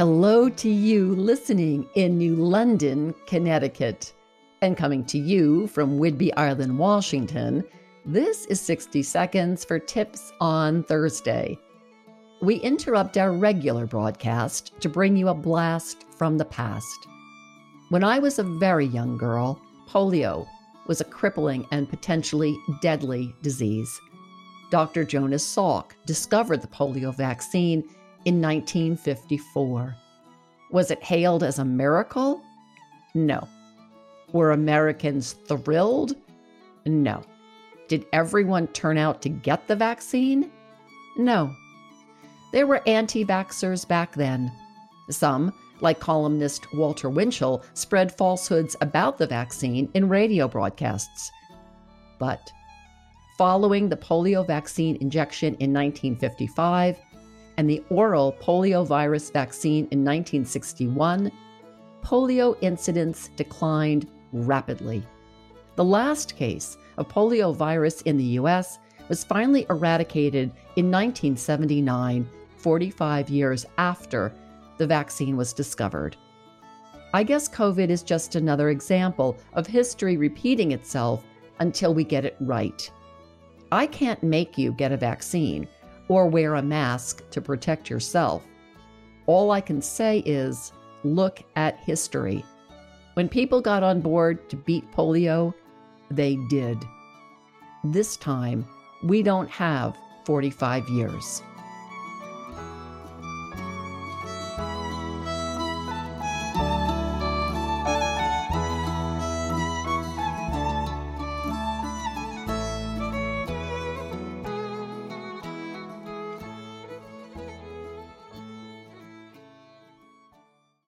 Hello to you listening in New London, Connecticut. And coming to you from Whidbey Island, Washington, this is 60 Seconds for Tips on Thursday. We interrupt our regular broadcast to bring you a blast from the past. When I was a very young girl, polio was a crippling and potentially deadly disease. Dr. Jonas Salk discovered the polio vaccine in 1954. Was it hailed as a miracle? No. Were Americans thrilled? No. Did everyone turn out to get the vaccine? No. There were anti vaxxers back then. Some, like columnist Walter Winchell, spread falsehoods about the vaccine in radio broadcasts. But following the polio vaccine injection in 1955, and the oral poliovirus vaccine in 1961, polio incidence declined rapidly. The last case of poliovirus in the US was finally eradicated in 1979, 45 years after the vaccine was discovered. I guess COVID is just another example of history repeating itself until we get it right. I can't make you get a vaccine or wear a mask to protect yourself. All I can say is look at history. When people got on board to beat polio, they did. This time, we don't have 45 years.